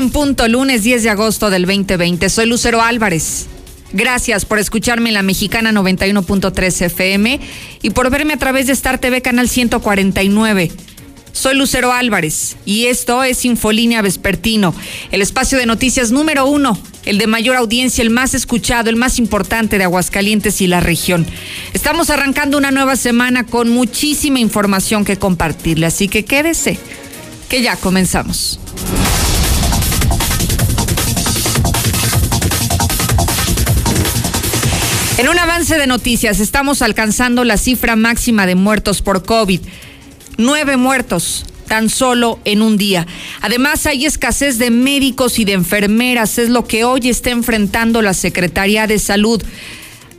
en punto, lunes 10 de agosto del 2020. Soy Lucero Álvarez. Gracias por escucharme en la mexicana 91.3 FM y por verme a través de Star TV Canal 149. Soy Lucero Álvarez y esto es Infolínea Vespertino, el espacio de noticias número uno, el de mayor audiencia, el más escuchado, el más importante de Aguascalientes y la región. Estamos arrancando una nueva semana con muchísima información que compartirle, así que quédese, que ya comenzamos. En un avance de noticias, estamos alcanzando la cifra máxima de muertos por COVID. Nueve muertos tan solo en un día. Además, hay escasez de médicos y de enfermeras, es lo que hoy está enfrentando la Secretaría de Salud.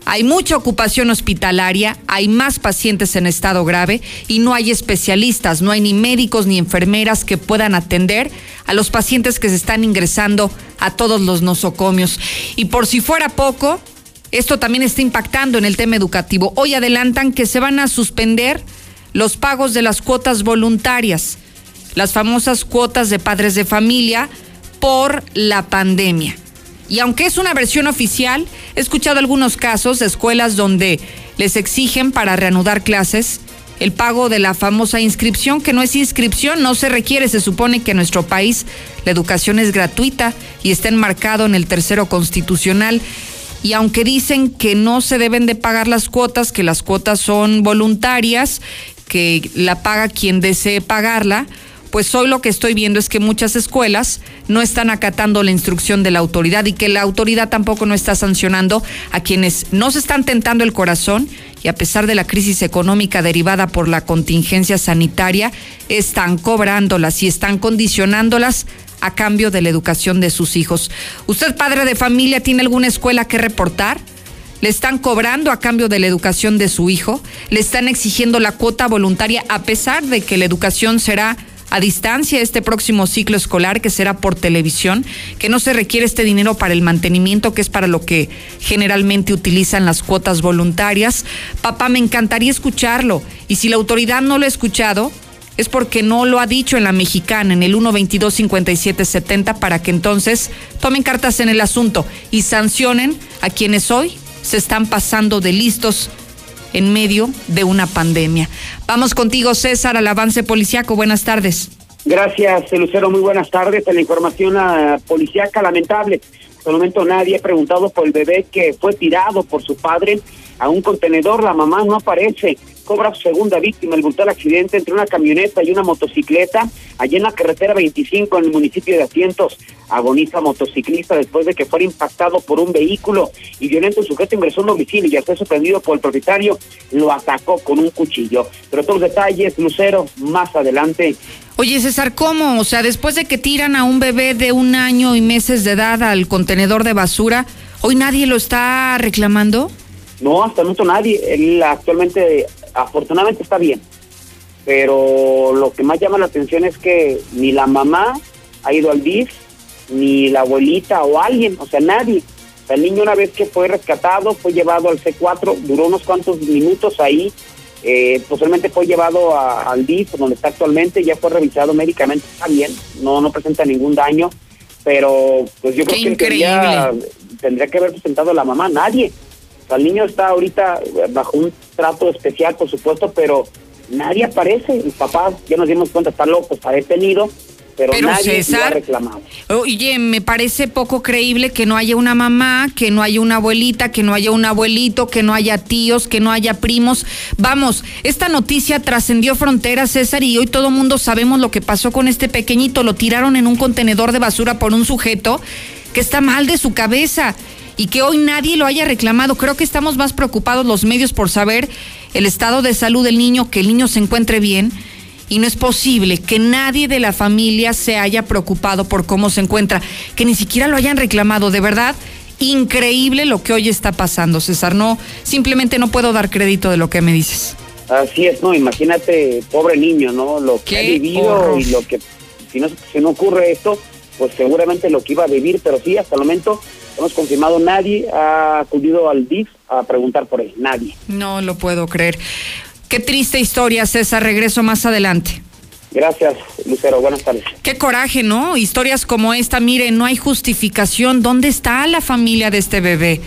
Hay mucha ocupación hospitalaria, hay más pacientes en estado grave y no hay especialistas, no hay ni médicos ni enfermeras que puedan atender a los pacientes que se están ingresando a todos los nosocomios. Y por si fuera poco, esto también está impactando en el tema educativo. Hoy adelantan que se van a suspender los pagos de las cuotas voluntarias, las famosas cuotas de padres de familia por la pandemia. Y aunque es una versión oficial, he escuchado algunos casos de escuelas donde les exigen para reanudar clases el pago de la famosa inscripción, que no es inscripción, no se requiere, se supone que en nuestro país la educación es gratuita y está enmarcado en el tercero constitucional y aunque dicen que no se deben de pagar las cuotas, que las cuotas son voluntarias, que la paga quien desee pagarla, pues hoy lo que estoy viendo es que muchas escuelas no están acatando la instrucción de la autoridad y que la autoridad tampoco no está sancionando a quienes no se están tentando el corazón y a pesar de la crisis económica derivada por la contingencia sanitaria, están cobrándolas y están condicionándolas a cambio de la educación de sus hijos. ¿Usted, padre de familia, tiene alguna escuela que reportar? ¿Le están cobrando a cambio de la educación de su hijo? ¿Le están exigiendo la cuota voluntaria a pesar de que la educación será a distancia este próximo ciclo escolar que será por televisión, que no se requiere este dinero para el mantenimiento, que es para lo que generalmente utilizan las cuotas voluntarias. Papá, me encantaría escucharlo. Y si la autoridad no lo ha escuchado, es porque no lo ha dicho en la mexicana, en el 122-5770, para que entonces tomen cartas en el asunto y sancionen a quienes hoy se están pasando de listos en medio de una pandemia. Vamos contigo, César, al avance policiaco. Buenas tardes. Gracias, Lucero. Muy buenas tardes. En la información uh, policíaca lamentable. Hasta el momento nadie ha preguntado por el bebé que fue tirado por su padre a un contenedor. La mamá no aparece cobra su segunda víctima, el brutal accidente entre una camioneta y una motocicleta allí en la carretera 25 en el municipio de Asientos. Agoniza motociclista después de que fuera impactado por un vehículo y violento sujeto ingresó a un domicilio y al ser sorprendido por el propietario lo atacó con un cuchillo. Pero todos los detalles, Lucero, más adelante. Oye, César, ¿cómo? O sea, después de que tiran a un bebé de un año y meses de edad al contenedor de basura, ¿hoy nadie lo está reclamando? No, hasta el momento nadie. Él actualmente afortunadamente está bien, pero lo que más llama la atención es que ni la mamá ha ido al DIF, ni la abuelita o alguien, o sea, nadie. el niño una vez que fue rescatado, fue llevado al C4, duró unos cuantos minutos ahí, eh, posiblemente fue llevado al DIF, donde está actualmente, ya fue revisado médicamente, está bien, no, no presenta ningún daño, pero pues yo creo que tendría que haber presentado la mamá, nadie el niño está ahorita bajo un trato especial, por supuesto, pero nadie aparece. El papá, ya nos dimos cuenta, está loco, está detenido. Pero, nadie lo ha reclamado. Oye, me parece poco creíble que no haya una mamá, que no haya una abuelita, que no haya un abuelito, que no haya tíos, que no haya primos. Vamos, esta noticia trascendió fronteras, César, y hoy todo mundo sabemos lo que pasó con este pequeñito. Lo tiraron en un contenedor de basura por un sujeto que está mal de su cabeza y que hoy nadie lo haya reclamado. Creo que estamos más preocupados los medios por saber el estado de salud del niño, que el niño se encuentre bien. Y no es posible que nadie de la familia se haya preocupado por cómo se encuentra, que ni siquiera lo hayan reclamado. De verdad, increíble lo que hoy está pasando, César. No, simplemente no puedo dar crédito de lo que me dices. Así es, no, imagínate, pobre niño, ¿no? Lo que ha vivido y lo que, si no, si no ocurre esto, pues seguramente lo que iba a vivir, pero sí, hasta el momento hemos confirmado, nadie ha acudido al DIF a preguntar por él, nadie. No lo puedo creer. Qué triste historia, César. Regreso más adelante. Gracias, Lucero. Buenas tardes. Qué coraje, ¿no? Historias como esta, mire, no hay justificación. ¿Dónde está la familia de este bebé?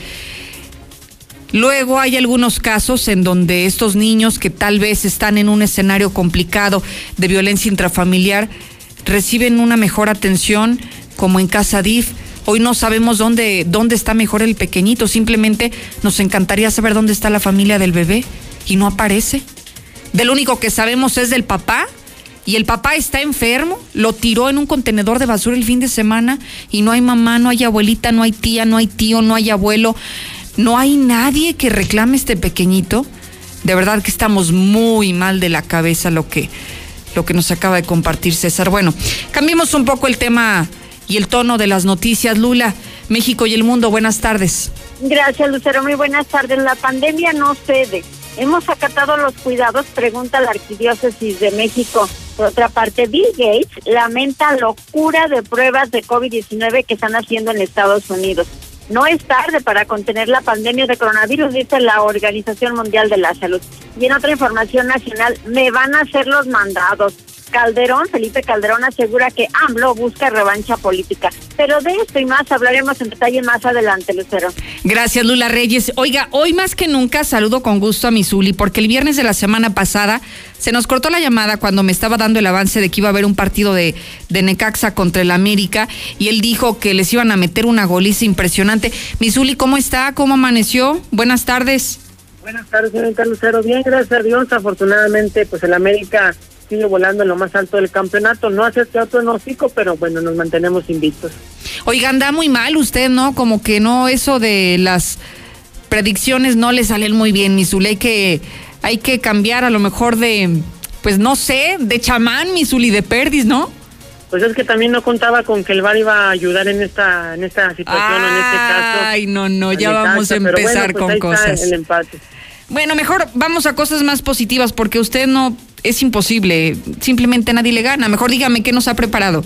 Luego hay algunos casos en donde estos niños que tal vez están en un escenario complicado de violencia intrafamiliar reciben una mejor atención, como en Casa DIF. Hoy no sabemos dónde, dónde está mejor el pequeñito, simplemente nos encantaría saber dónde está la familia del bebé y no aparece. Del único que sabemos es del papá y el papá está enfermo, lo tiró en un contenedor de basura el fin de semana y no hay mamá, no hay abuelita, no hay tía, no hay tío, no hay abuelo. No hay nadie que reclame este pequeñito. De verdad que estamos muy mal de la cabeza lo que, lo que nos acaba de compartir César. Bueno, cambiemos un poco el tema y el tono de las noticias. Lula, México y el mundo, buenas tardes. Gracias, Lucero. Muy buenas tardes. La pandemia no cede. Hemos acatado los cuidados, pregunta la Arquidiócesis de México. Por otra parte, Bill Gates lamenta locura de pruebas de COVID-19 que están haciendo en Estados Unidos. No es tarde para contener la pandemia de coronavirus, dice la Organización Mundial de la Salud. Y en otra información nacional, me van a hacer los mandados. Calderón, Felipe Calderón asegura que AMLO busca revancha política. Pero de esto y más hablaremos en detalle más adelante, Lucero. Gracias, Lula Reyes. Oiga, hoy más que nunca saludo con gusto a Misuli, porque el viernes de la semana pasada se nos cortó la llamada cuando me estaba dando el avance de que iba a haber un partido de, de Necaxa contra el América y él dijo que les iban a meter una goliza impresionante. Misuli, ¿cómo está? ¿Cómo amaneció? Buenas tardes. Buenas tardes, señorita Lucero. Bien, gracias a Dios. Afortunadamente, pues el América sigue volando en lo más alto del campeonato. No hace este otro nocico, pero bueno, nos mantenemos invictos. Oiga, anda muy mal usted, ¿no? Como que no, eso de las predicciones no le salen muy bien, Misuli. Hay que, hay que cambiar a lo mejor de, pues no sé, de chamán, Misuli, de perdis, ¿no? Pues es que también no contaba con que el VAR iba a ayudar en esta en esta situación, en este caso. Ay, no, no, ya vamos a empezar bueno, pues con ahí cosas. Está el empate. Bueno, mejor vamos a cosas más positivas porque usted no es imposible, simplemente nadie le gana. Mejor dígame qué nos ha preparado.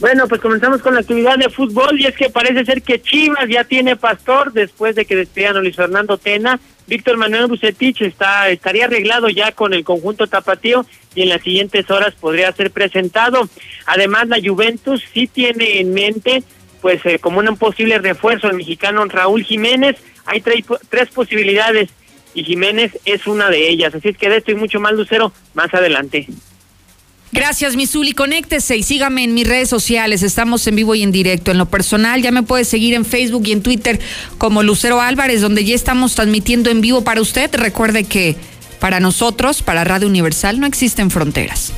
Bueno, pues comenzamos con la actividad de fútbol y es que parece ser que Chivas ya tiene pastor después de que despidieran a Luis Fernando Tena. Víctor Manuel Bucetich está, estaría arreglado ya con el conjunto tapatío y en las siguientes horas podría ser presentado. Además, la Juventus sí tiene en mente, pues eh, como un posible refuerzo al mexicano Raúl Jiménez. Hay tres posibilidades y Jiménez es una de ellas. Así es que de esto y mucho más, Lucero, más adelante. Gracias, Misuli. Conéctese y sígame en mis redes sociales. Estamos en vivo y en directo. En lo personal, ya me puede seguir en Facebook y en Twitter como Lucero Álvarez, donde ya estamos transmitiendo en vivo para usted. Recuerde que para nosotros, para Radio Universal, no existen fronteras.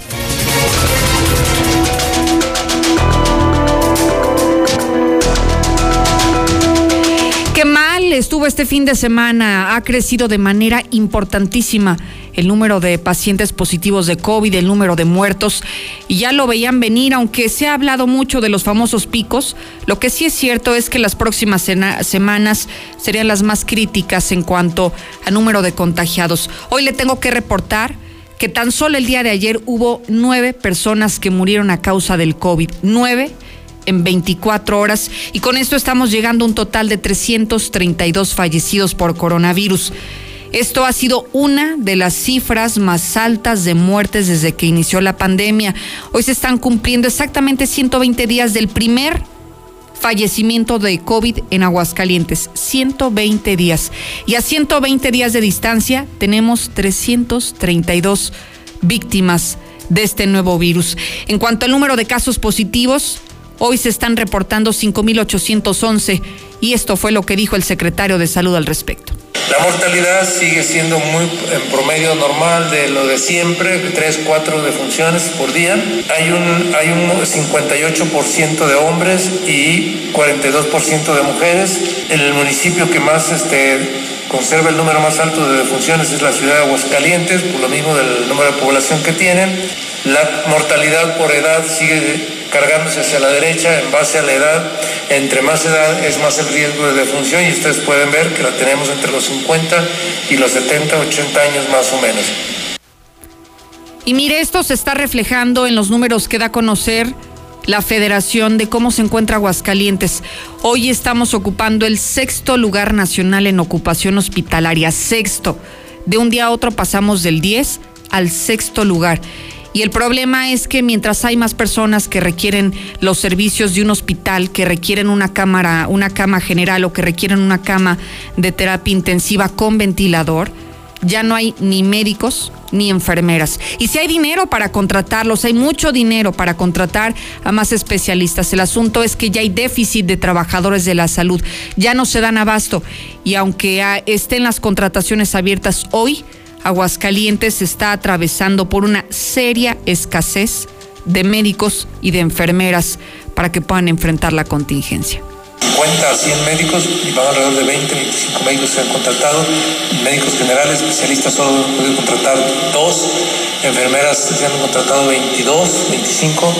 Estuvo este fin de semana. Ha crecido de manera importantísima el número de pacientes positivos de COVID, el número de muertos, y ya lo veían venir, aunque se ha hablado mucho de los famosos picos, lo que sí es cierto es que las próximas semanas serían las más críticas en cuanto a número de contagiados. Hoy le tengo que reportar que tan solo el día de ayer hubo nueve personas que murieron a causa del COVID. Nueve en 24 horas y con esto estamos llegando a un total de 332 fallecidos por coronavirus. Esto ha sido una de las cifras más altas de muertes desde que inició la pandemia. Hoy se están cumpliendo exactamente 120 días del primer fallecimiento de COVID en Aguascalientes. 120 días. Y a 120 días de distancia tenemos 332 víctimas de este nuevo virus. En cuanto al número de casos positivos, hoy se están reportando 5.811 y esto fue lo que dijo el secretario de Salud al respecto. La mortalidad sigue siendo muy en promedio normal de lo de siempre, 3, 4 defunciones por día. Hay un, hay un 58% de hombres y 42% de mujeres. El municipio que más este, conserva el número más alto de defunciones es la ciudad de Aguascalientes, por lo mismo del número de población que tienen. La mortalidad por edad sigue cargándose hacia la derecha en base a la edad. Entre más edad es más el riesgo de defunción y ustedes pueden ver que la tenemos entre los 50 y los 70, 80 años más o menos. Y mire, esto se está reflejando en los números que da a conocer la Federación de cómo se encuentra Aguascalientes. Hoy estamos ocupando el sexto lugar nacional en ocupación hospitalaria, sexto. De un día a otro pasamos del 10 al sexto lugar. Y el problema es que mientras hay más personas que requieren los servicios de un hospital, que requieren una cámara, una cama general o que requieren una cama de terapia intensiva con ventilador, ya no hay ni médicos ni enfermeras. Y si hay dinero para contratarlos, hay mucho dinero para contratar a más especialistas. El asunto es que ya hay déficit de trabajadores de la salud, ya no se dan abasto. Y aunque estén las contrataciones abiertas hoy, Aguascalientes está atravesando por una seria escasez de médicos y de enfermeras para que puedan enfrentar la contingencia. 50 a 100 médicos y van alrededor de 20, 25 médicos que se han contratado, médicos generales, especialistas solo han podido contratar dos, enfermeras se han contratado 22, 25.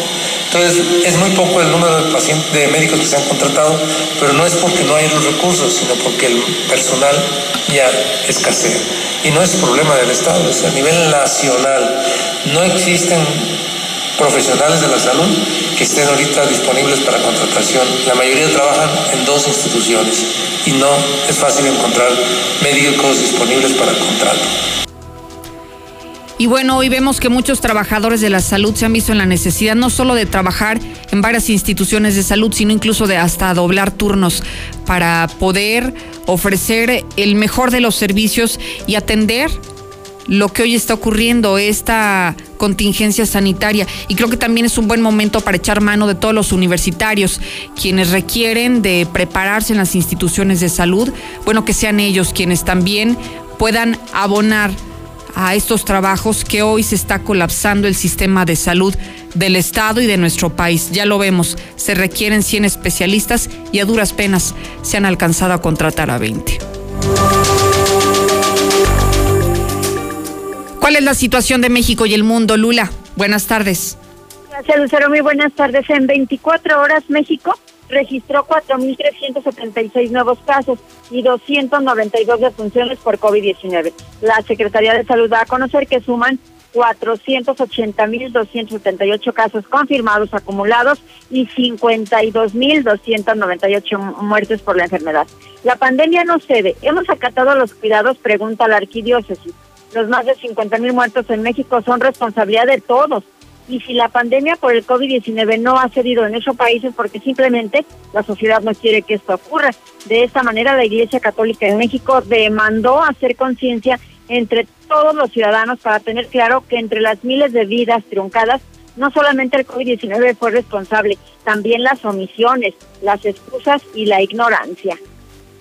Entonces es muy poco el número de pacientes, de médicos que se han contratado, pero no es porque no hay los recursos, sino porque el personal ya escasea. Y no es problema del Estado, es a nivel nacional. No existen profesionales de la salud que estén ahorita disponibles para contratación. La mayoría trabajan en dos instituciones y no es fácil encontrar médicos disponibles para contrato. Y bueno, hoy vemos que muchos trabajadores de la salud se han visto en la necesidad no solo de trabajar en varias instituciones de salud, sino incluso de hasta doblar turnos para poder ofrecer el mejor de los servicios y atender lo que hoy está ocurriendo, esta contingencia sanitaria. Y creo que también es un buen momento para echar mano de todos los universitarios, quienes requieren de prepararse en las instituciones de salud, bueno, que sean ellos quienes también puedan abonar a estos trabajos que hoy se está colapsando el sistema de salud del Estado y de nuestro país. Ya lo vemos, se requieren 100 especialistas y a duras penas se han alcanzado a contratar a 20. ¿Cuál es la situación de México y el mundo, Lula? Buenas tardes. Gracias, Lucero. Muy buenas tardes. En 24 horas, México registró 4.376 nuevos casos y 292 defunciones por COVID-19. La Secretaría de Salud da a conocer que suman 480.278 casos confirmados acumulados y 52.298 muertes por la enfermedad. La pandemia no cede. Hemos acatado los cuidados, pregunta la arquidiócesis. Los más de 50 mil muertos en México son responsabilidad de todos. Y si la pandemia por el COVID-19 no ha cedido en esos países porque simplemente la sociedad no quiere que esto ocurra. De esta manera la Iglesia Católica en México demandó hacer conciencia entre todos los ciudadanos para tener claro que entre las miles de vidas truncadas no solamente el COVID-19 fue responsable, también las omisiones, las excusas y la ignorancia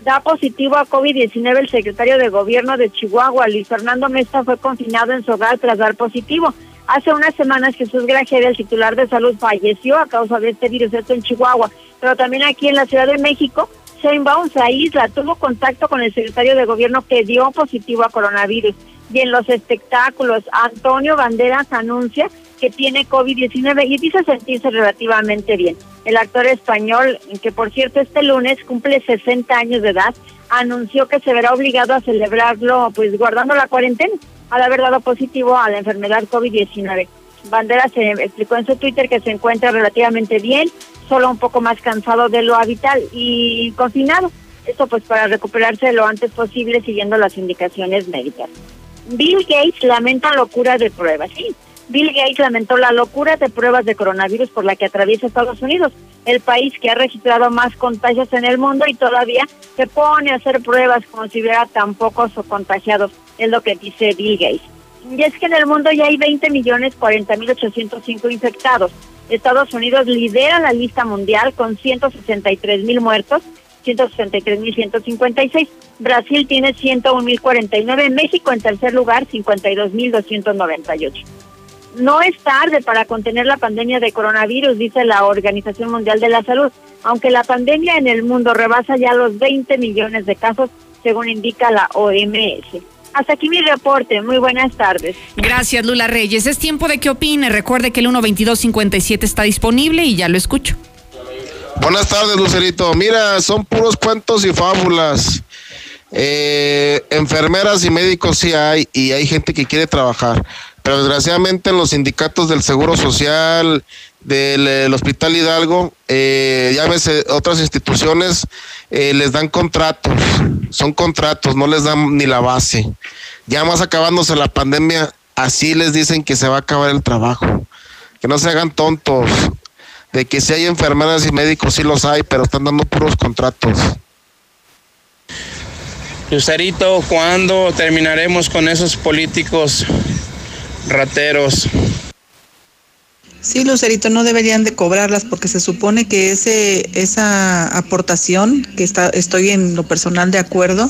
da positivo a COVID-19 el secretario de Gobierno de Chihuahua, Luis Fernando Mesta, fue confinado en su hogar tras dar positivo. Hace unas semanas Jesús Grajeda, el titular de salud, falleció a causa de este virus, esto en Chihuahua, pero también aquí en la Ciudad de México, Sheinbaum aísla, tuvo contacto con el secretario de Gobierno que dio positivo a coronavirus. Y en los espectáculos, Antonio Banderas anuncia que tiene COVID-19 y dice sentirse relativamente bien. El actor español, que por cierto este lunes cumple 60 años de edad, anunció que se verá obligado a celebrarlo pues guardando la cuarentena al haber dado positivo a la enfermedad COVID-19. Bandera se explicó en su Twitter que se encuentra relativamente bien, solo un poco más cansado de lo habitual y confinado. Esto pues para recuperarse lo antes posible siguiendo las indicaciones médicas. Bill Gates lamenta locura de pruebas. Sí, Bill Gates lamentó la locura de pruebas de coronavirus por la que atraviesa Estados Unidos, el país que ha registrado más contagios en el mundo y todavía se pone a hacer pruebas como si hubiera tan pocos o contagiados, es lo que dice Bill Gates. Y es que en el mundo ya hay 20 millones 40 mil 805 infectados. Estados Unidos lidera la lista mundial con 163 mil muertos, 163 mil 156. Brasil tiene 101 mil 49. México en tercer lugar, 52 mil 298. No es tarde para contener la pandemia de coronavirus, dice la Organización Mundial de la Salud, aunque la pandemia en el mundo rebasa ya los 20 millones de casos, según indica la OMS. Hasta aquí mi reporte. Muy buenas tardes. Gracias, Lula Reyes. Es tiempo de que opine. Recuerde que el 12257 está disponible y ya lo escucho. Buenas tardes, Lucerito. Mira, son puros cuentos y fábulas. Eh, enfermeras y médicos sí hay y hay gente que quiere trabajar pero desgraciadamente en los sindicatos del Seguro Social, del Hospital Hidalgo, eh, llámese otras instituciones, eh, les dan contratos, son contratos, no les dan ni la base. Ya más acabándose la pandemia, así les dicen que se va a acabar el trabajo. Que no se hagan tontos. De que si hay enfermeras y médicos, sí los hay, pero están dando puros contratos. Lucerito, ¿cuándo terminaremos con esos políticos rateros? Sí, Lucerito, no deberían de cobrarlas porque se supone que ese, esa aportación, que está, estoy en lo personal de acuerdo,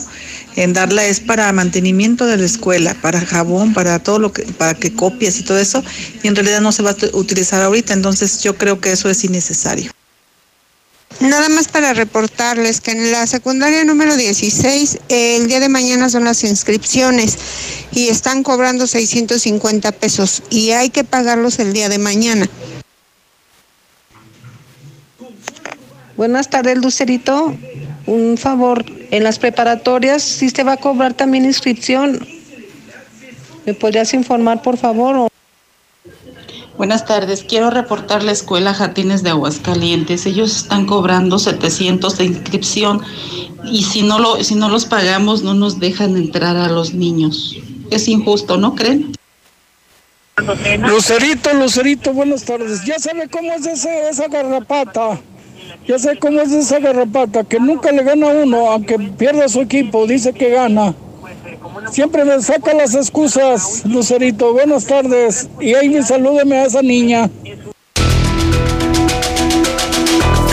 en darla es para mantenimiento de la escuela, para jabón, para todo lo que, para que copies y todo eso, y en realidad no se va a utilizar ahorita, entonces yo creo que eso es innecesario. Nada más para reportarles que en la secundaria número 16 el día de mañana son las inscripciones y están cobrando 650 pesos y hay que pagarlos el día de mañana. Buenas tardes, Lucerito. Un favor, en las preparatorias sí se va a cobrar también inscripción. ¿Me podrías informar, por favor? Buenas tardes, quiero reportar la escuela Jardines de Aguascalientes. Ellos están cobrando 700 de inscripción y si no, lo, si no los pagamos no nos dejan entrar a los niños. Es injusto, ¿no creen? Lucerito, Lucerito, buenas tardes. Ya sabe cómo es ese, esa garrapata. Ya sé cómo es esa garrapata, que nunca le gana uno, aunque pierda su equipo, dice que gana. Siempre me saca las excusas, Lucerito. Buenas tardes. Y ahí salúdeme a esa niña.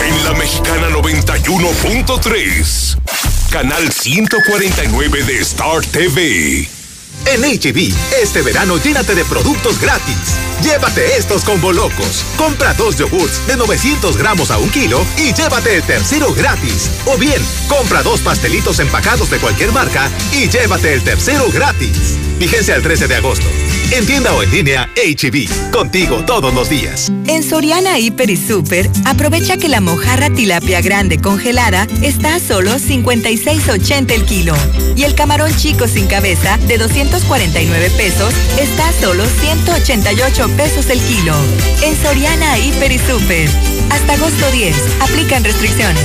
En la mexicana 91.3, canal 149 de Star TV. En HB, este verano llénate de productos gratis. Llévate estos combo locos. Compra dos yogurts de 900 gramos a un kilo y llévate el tercero gratis. O bien, compra dos pastelitos empacados de cualquier marca y llévate el tercero gratis. Vigencia el 13 de agosto. En tienda o en línea, HB. Contigo todos los días. En Soriana Hiper y Super, aprovecha que la mojarra tilapia grande congelada está a solo 56.80 el kilo. Y el camarón chico sin cabeza de 249 pesos está a solo 188 pesos el kilo. En Soriana y Super. Hasta agosto 10. Aplican restricciones.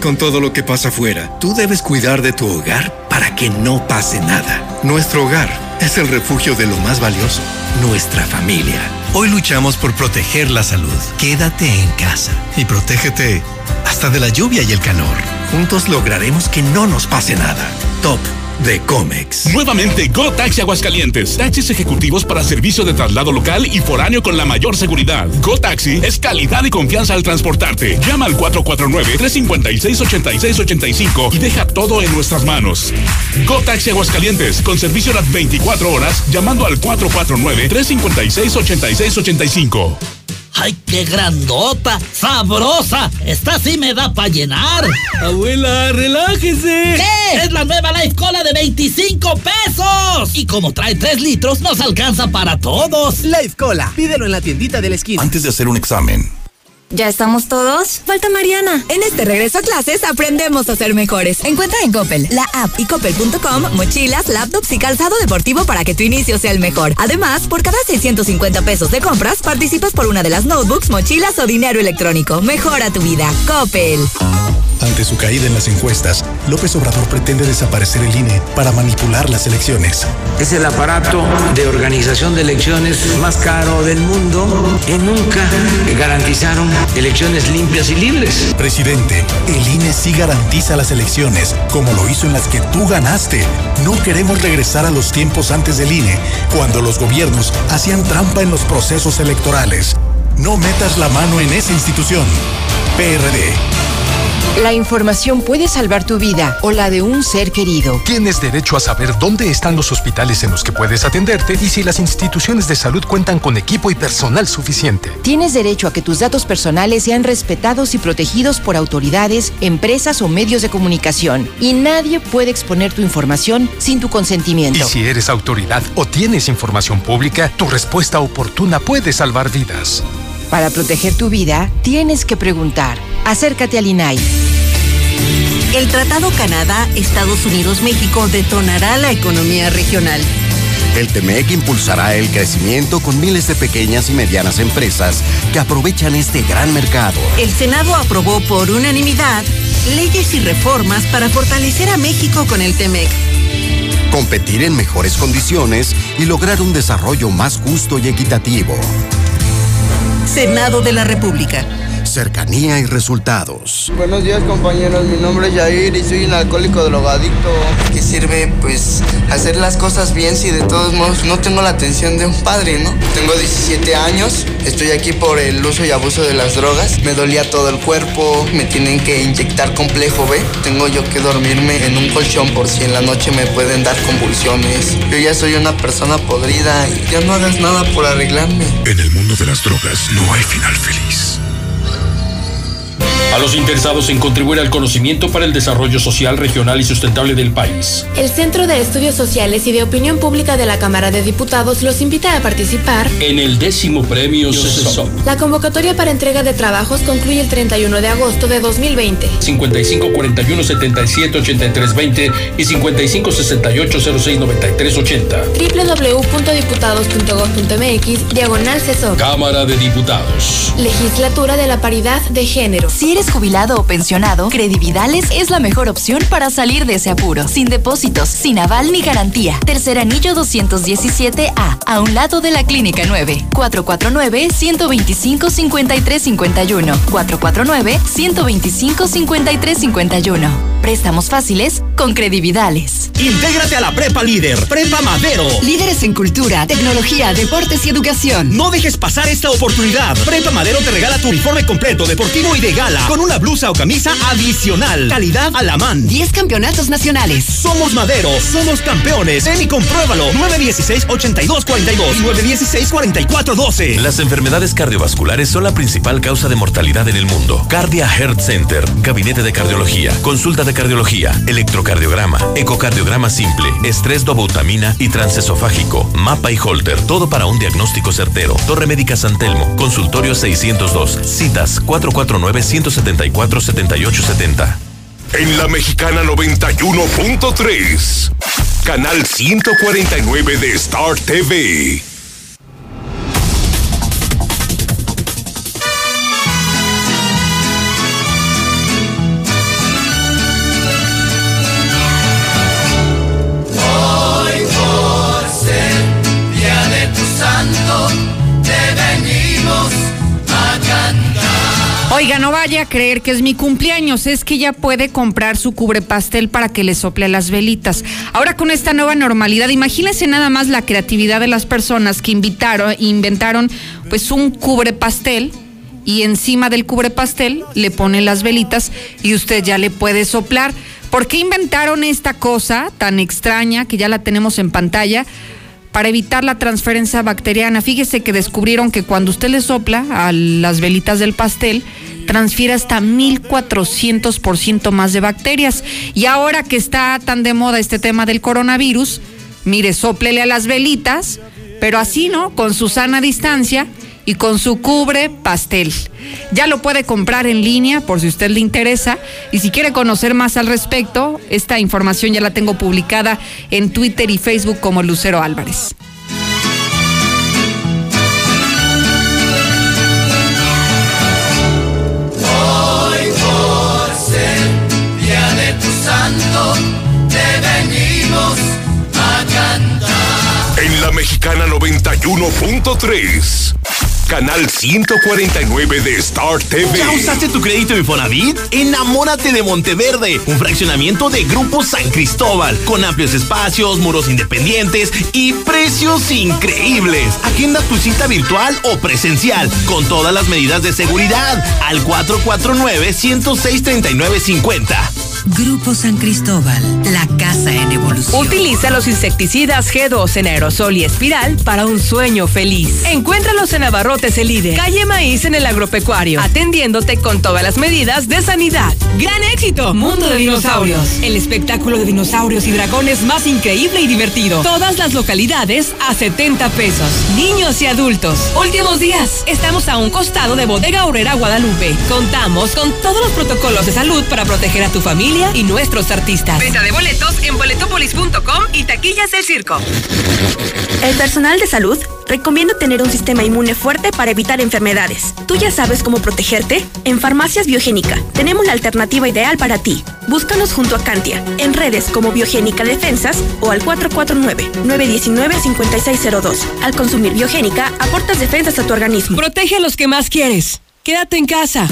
Con todo lo que pasa afuera, tú debes cuidar de tu hogar para que no pase nada. Nuestro hogar es el refugio de lo más valioso, nuestra familia. Hoy luchamos por proteger la salud. Quédate en casa y protégete hasta de la lluvia y el calor. Juntos lograremos que no nos pase nada. Top de Comex. Nuevamente Go Taxi Aguascalientes. Taxis ejecutivos para servicio de traslado local y foráneo con la mayor seguridad. Go Taxi es calidad y confianza al transportarte. Llama al 449-356-8685 y deja todo en nuestras manos. Go Taxi Aguascalientes con servicio las 24 horas llamando al 449-356-8685. ¡Ay, qué grandota! ¡Sabrosa! Esta sí me da para llenar. Abuela, relájese. ¿Qué? Es la nueva Life Cola de 25 pesos. Y como trae 3 litros, nos alcanza para todos. Life Cola, pídelo en la tiendita de la esquina. Antes de hacer un examen, ¿Ya estamos todos? Falta Mariana. En este regreso a clases aprendemos a ser mejores. Encuentra en Coppel, la app y coppel.com mochilas, laptops y calzado deportivo para que tu inicio sea el mejor. Además, por cada 650 pesos de compras, participas por una de las notebooks, mochilas o dinero electrónico. Mejora tu vida. Coppel. Ante su caída en las encuestas, López Obrador pretende desaparecer el INE para manipular las elecciones. Es el aparato de organización de elecciones más caro del mundo y nunca garantizaron elecciones limpias y libres. Presidente, el INE sí garantiza las elecciones, como lo hizo en las que tú ganaste. No queremos regresar a los tiempos antes del INE, cuando los gobiernos hacían trampa en los procesos electorales. No metas la mano en esa institución. PRD. La información puede salvar tu vida o la de un ser querido. Tienes derecho a saber dónde están los hospitales en los que puedes atenderte y si las instituciones de salud cuentan con equipo y personal suficiente. Tienes derecho a que tus datos personales sean respetados y protegidos por autoridades, empresas o medios de comunicación. Y nadie puede exponer tu información sin tu consentimiento. Y si eres autoridad o tienes información pública, tu respuesta oportuna puede salvar vidas. Para proteger tu vida, tienes que preguntar. Acércate al INAI. El Tratado Canadá-Estados Unidos-México detonará la economía regional. El TEMEC impulsará el crecimiento con miles de pequeñas y medianas empresas que aprovechan este gran mercado. El Senado aprobó por unanimidad leyes y reformas para fortalecer a México con el TEMEC. competir en mejores condiciones y lograr un desarrollo más justo y equitativo. Senado de la República cercanía y resultados. Buenos días compañeros, mi nombre es Jair y soy un alcohólico drogadicto. ¿Qué sirve pues hacer las cosas bien si de todos modos no tengo la atención de un padre, no? Tengo 17 años, estoy aquí por el uso y abuso de las drogas, me dolía todo el cuerpo, me tienen que inyectar complejo B, tengo yo que dormirme en un colchón por si en la noche me pueden dar convulsiones. Yo ya soy una persona podrida y ya no hagas nada por arreglarme. En el mundo de las drogas no hay final feliz. A los interesados en contribuir al conocimiento para el desarrollo social, regional y sustentable del país. El Centro de Estudios Sociales y de Opinión Pública de la Cámara de Diputados los invita a participar en el décimo premio CESOP. La convocatoria para entrega de trabajos concluye el 31 de agosto de 2020. 55 41 77 83 20 y 55 68 06 93 80. www.diputados.gov.mx Diagonal CESOP. Cámara de Diputados. Legislatura de la Paridad de Género. Si eres jubilado o pensionado, Credividales es la mejor opción para salir de ese apuro. Sin depósitos, sin aval ni garantía. Tercer anillo 217A, a un lado de la Clínica 9. 449-125-5351. 449-125-5351. Préstamos fáciles con Credividales. Intégrate a la Prepa Líder, Prepa Madero. Líderes en cultura, tecnología, deportes y educación. No dejes pasar esta oportunidad. Prepa Madero te regala tu uniforme completo, deportivo y de gala, con una blusa o camisa adicional. Calidad a la man. 10 campeonatos nacionales. Somos Madero, somos campeones. Ven y compruébalo. 916-8242 y 916-4412. Las enfermedades cardiovasculares son la principal causa de mortalidad en el mundo. Cardia Heart Center, Gabinete de Cardiología, Consulta de Cardiología, Electrocardiograma, Ecocardiograma Simple, Estrés dobutamina y transesofágico, Mapa y Holter, todo para un diagnóstico certero. Torre Médica San Telmo, Consultorio 602, citas 449-174-7870. En la Mexicana 91.3, canal 149 de Star TV. A creer que es mi cumpleaños, es que ya puede comprar su cubrepastel para que le sople las velitas. Ahora con esta nueva normalidad, imagínense nada más la creatividad de las personas que invitaron, inventaron pues un cubrepastel y encima del cubrepastel le ponen las velitas y usted ya le puede soplar. ¿Por qué inventaron esta cosa tan extraña que ya la tenemos en pantalla? Para evitar la transferencia bacteriana. Fíjese que descubrieron que cuando usted le sopla a las velitas del pastel, transfiere hasta 1400% más de bacterias. Y ahora que está tan de moda este tema del coronavirus, mire, soplele a las velitas, pero así, ¿no? Con su sana distancia y con su cubre pastel. Ya lo puede comprar en línea por si usted le interesa y si quiere conocer más al respecto, esta información ya la tengo publicada en Twitter y Facebook como Lucero Álvarez. Hoy por ser día de tu santo, te venimos a cantar. En la Mexicana 91.3, canal 149 de Star TV. ¿Ya usaste tu crédito Infonavit? Enamórate de Monteverde, un fraccionamiento de Grupo San Cristóbal, con amplios espacios, muros independientes y precios increíbles. Agenda tu cita virtual o presencial, con todas las medidas de seguridad, al 449-106-3950. Grupo San Cristóbal, la casa en evolución. Utiliza los insecticidas G2 en aerosol y espiral para un sueño feliz. Encuéntralos en Abarrotes el. Calle Maíz en el agropecuario, atendiéndote con todas las medidas de sanidad. ¡Gran éxito! Mundo de Dinosaurios. El espectáculo de dinosaurios y dragones más increíble y divertido. Todas las localidades a 70 pesos. Niños y adultos. Últimos días. Estamos a un costado de Bodega Horrera Guadalupe. Contamos con todos los protocolos de salud para proteger a tu familia y nuestros artistas. Venta de boletos en boletopolis.com y taquillas del circo. El personal de salud recomienda tener un sistema inmune fuerte para evitar enfermedades. ¿Tú ya sabes cómo protegerte? En Farmacias Biogénica tenemos la alternativa ideal para ti. Búscanos junto a Cantia, en redes como Biogénica Defensas o al 449-919-5602. Al consumir Biogénica, aportas defensas a tu organismo. Protege a los que más quieres. Quédate en casa.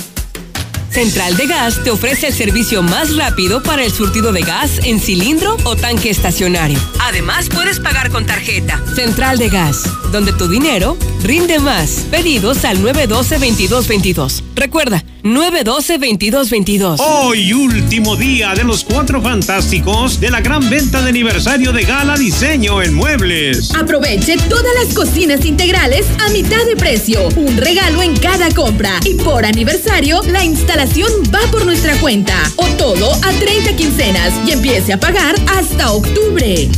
Central de Gas te ofrece el servicio más rápido para el surtido de gas en cilindro o tanque estacionario. Además, puedes pagar con tarjeta. Central de Gas, donde tu dinero rinde más. Pedidos al 912-2222. Recuerda, 912-2222. Hoy, último día de los cuatro fantásticos de la gran venta de aniversario de Gala Diseño en Muebles. Aproveche todas las cocinas integrales a mitad de precio. Un regalo en cada compra. Y por aniversario, la instalación va por nuestra cuenta. O todo a 30 quincenas y empiece a pagar hasta octubre.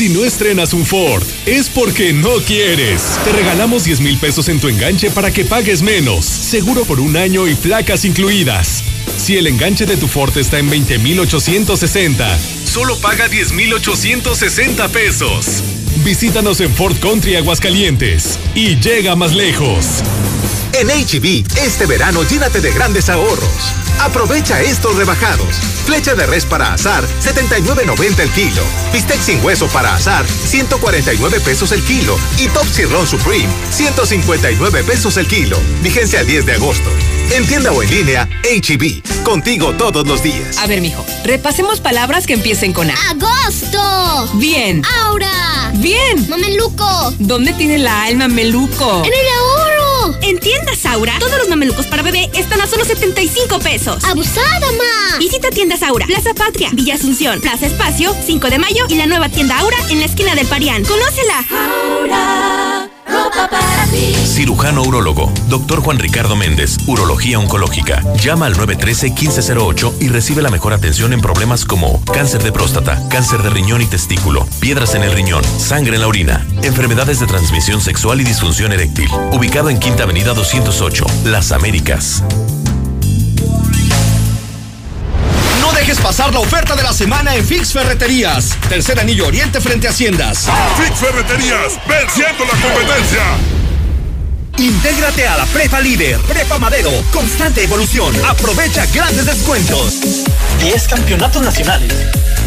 Si no estrenas un Ford, es porque no quieres. Te regalamos 10 mil pesos en tu enganche para que pagues menos. Seguro por un año y placas incluidas. Si el enganche de tu Ford está en 20,860, solo paga 10,860 pesos. Visítanos en Ford Country Aguascalientes y llega más lejos. En HB, este verano llénate de grandes ahorros. Aprovecha estos rebajados. Flecha de res para asar, 79.90 el kilo. Bistec sin hueso para asar, 149 pesos el kilo. Y Top Sirron Supreme, 159 pesos el kilo. Vigencia el 10 de agosto. En tienda o en línea, HB. Contigo todos los días. A ver, mijo, repasemos palabras que empiecen con A. ¡Agosto! Bien. ¡Aura! Bien. ¡Mameluco! ¿Dónde tiene la alma meluco? ¡En el ahorro! En tiendas Aura, todos los mamelucos para bebé están a solo 75 pesos. ¡Abusada, ma! Visita tiendas Aura, Plaza Patria, Villa Asunción, Plaza Espacio, 5 de mayo y la nueva tienda Aura en la esquina del Parián. ¡Conócela! Aura, Cirujano urólogo, doctor Juan Ricardo Méndez, Urología Oncológica. Llama al 913-1508 y recibe la mejor atención en problemas como cáncer de próstata, cáncer de riñón y testículo, piedras en el riñón, sangre en la orina, enfermedades de transmisión sexual y disfunción eréctil. Ubicado en Quinta Avenida 208, Las Américas. Dejes pasar la oferta de la semana en Fix Ferreterías. Tercer anillo oriente frente a Haciendas. Fix Ferreterías, venciendo la competencia. Intégrate a la Prepa Líder, Prepa Madero, constante evolución. Aprovecha grandes descuentos. 10 campeonatos nacionales.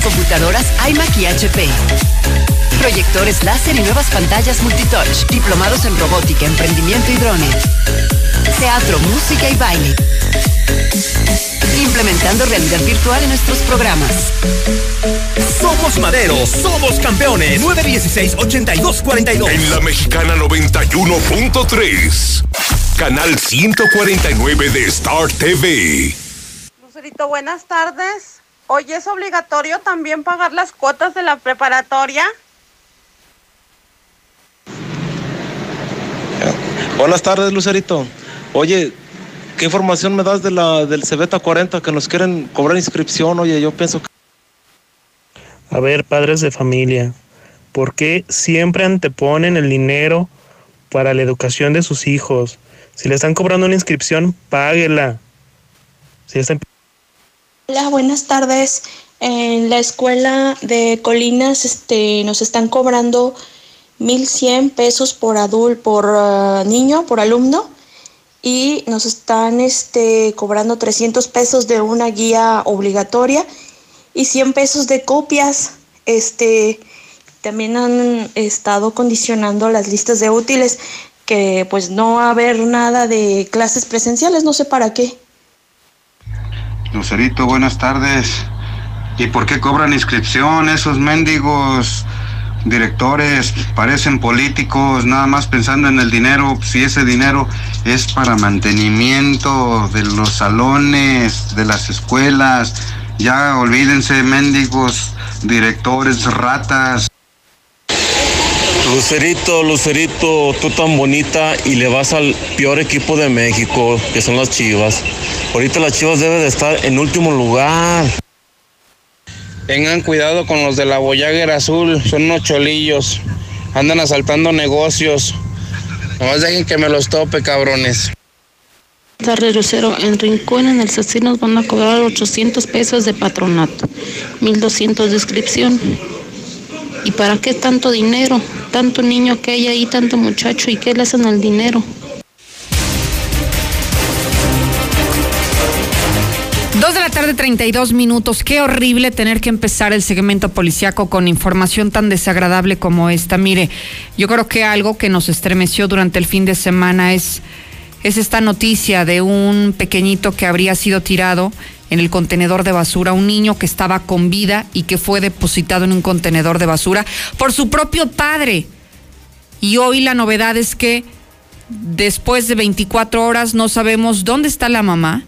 Computadoras iMac y HP. Proyectores láser y nuevas pantallas multitouch. Diplomados en robótica, emprendimiento y drones. Teatro, música y baile. Implementando realidad virtual en nuestros programas. Somos Madero, somos campeones. 916-8242. En la mexicana 91.3. Canal 149 de Star TV. Lucerito, buenas tardes. Hoy es obligatorio también pagar las cuotas de la preparatoria. Buenas tardes, Lucerito. Oye, ¿qué información me das de la del Cebeta 40 que nos quieren cobrar inscripción? Oye, yo pienso que A ver, padres de familia, ¿por qué siempre anteponen el dinero para la educación de sus hijos? Si le están cobrando una inscripción, páguela. Si están... Hola, buenas tardes. En la escuela de Colinas este, nos están cobrando 1.100 pesos por adulto, por ah, niño, por alumno, y nos están este, cobrando 300 pesos de una guía obligatoria y 100 pesos de copias. Este, también han estado condicionando las listas de útiles que pues no va a haber nada de clases presenciales, no sé para qué. Lucerito, buenas tardes. ¿Y por qué cobran inscripción esos mendigos directores? Parecen políticos, nada más pensando en el dinero. Si ese dinero es para mantenimiento de los salones, de las escuelas. Ya olvídense, mendigos, directores, ratas. Lucerito, Lucerito, tú tan bonita y le vas al peor equipo de México, que son las Chivas. Ahorita las Chivas deben de estar en último lugar. Tengan cuidado con los de la Voyager Azul, son unos cholillos. Andan asaltando negocios. Nomás dejen que me los tope, cabrones. tardes, Lucero. En Rincón, en el SACI, nos van a cobrar 800 pesos de patronato, 1200 de inscripción ¿Y para qué tanto dinero? Tanto niño que hay ahí, tanto muchacho, ¿y qué le hacen al dinero? Dos de la tarde, 32 minutos. Qué horrible tener que empezar el segmento policiaco con información tan desagradable como esta. Mire, yo creo que algo que nos estremeció durante el fin de semana es, es esta noticia de un pequeñito que habría sido tirado en el contenedor de basura, un niño que estaba con vida y que fue depositado en un contenedor de basura por su propio padre. Y hoy la novedad es que después de 24 horas no sabemos dónde está la mamá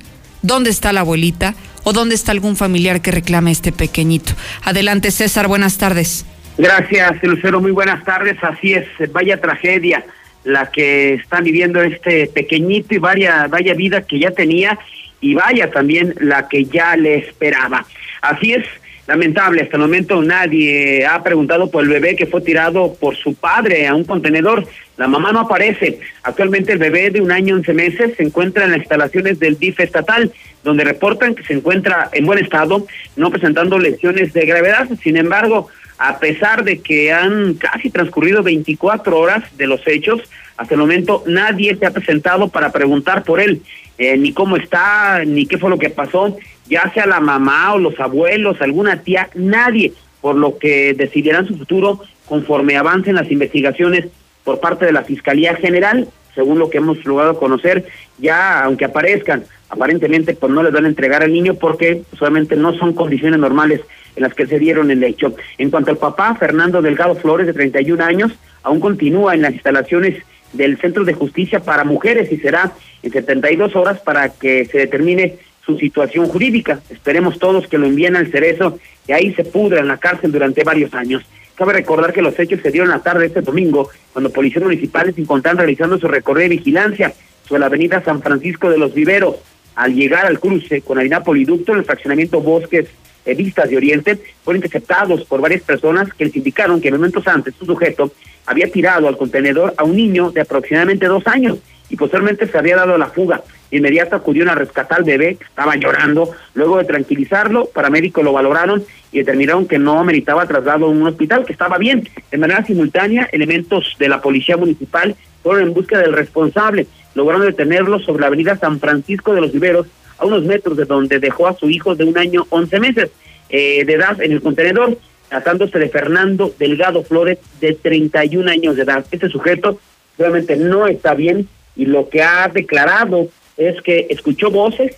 dónde está la abuelita o dónde está algún familiar que reclame este pequeñito. Adelante, César, buenas tardes. Gracias, Lucero, muy buenas tardes. Así es, vaya tragedia la que está viviendo este pequeñito y vaya, vaya vida que ya tenía y vaya también la que ya le esperaba. Así es, lamentable, hasta el momento nadie ha preguntado por el bebé que fue tirado por su padre a un contenedor. La mamá no aparece. Actualmente el bebé de un año once meses se encuentra en las instalaciones del DIF estatal, donde reportan que se encuentra en buen estado, no presentando lesiones de gravedad. Sin embargo, a pesar de que han casi transcurrido 24 horas de los hechos, hasta el momento nadie se ha presentado para preguntar por él, eh, ni cómo está, ni qué fue lo que pasó, ya sea la mamá o los abuelos, alguna tía, nadie, por lo que decidirán su futuro conforme avancen las investigaciones por parte de la Fiscalía General, según lo que hemos logrado conocer, ya aunque aparezcan, aparentemente pues no les van a entregar al niño porque solamente no son condiciones normales en las que se dieron el hecho. En cuanto al papá, Fernando Delgado Flores, de 31 años, aún continúa en las instalaciones del Centro de Justicia para Mujeres y será en 72 horas para que se determine su situación jurídica. Esperemos todos que lo envíen al cerezo y ahí se pudra en la cárcel durante varios años. Cabe recordar que los hechos se dieron la tarde de este domingo, cuando policías municipales se encontraron realizando su recorrido de vigilancia sobre la avenida San Francisco de los Viveros. Al llegar al cruce con Harina Poliducto, en el fraccionamiento Bosques eh, Vistas de Oriente, fueron interceptados por varias personas que les indicaron que momentos antes su sujeto había tirado al contenedor a un niño de aproximadamente dos años y posteriormente se había dado la fuga. Inmediato acudieron a rescatar al bebé, estaba llorando. Luego de tranquilizarlo, paramédicos lo valoraron y determinaron que no meritaba traslado a un hospital, que estaba bien. De manera simultánea, elementos de la policía municipal fueron en busca del responsable. Lograron detenerlo sobre la avenida San Francisco de los Viveros, a unos metros de donde dejó a su hijo de un año once meses eh, de edad en el contenedor, tratándose de Fernando Delgado Flores, de 31 años de edad. Este sujeto realmente no está bien y lo que ha declarado es que escuchó voces,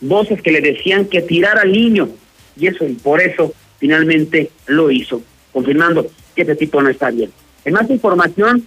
voces que le decían que tirara al niño y eso y por eso finalmente lo hizo, confirmando que ese tipo no está bien. En más información,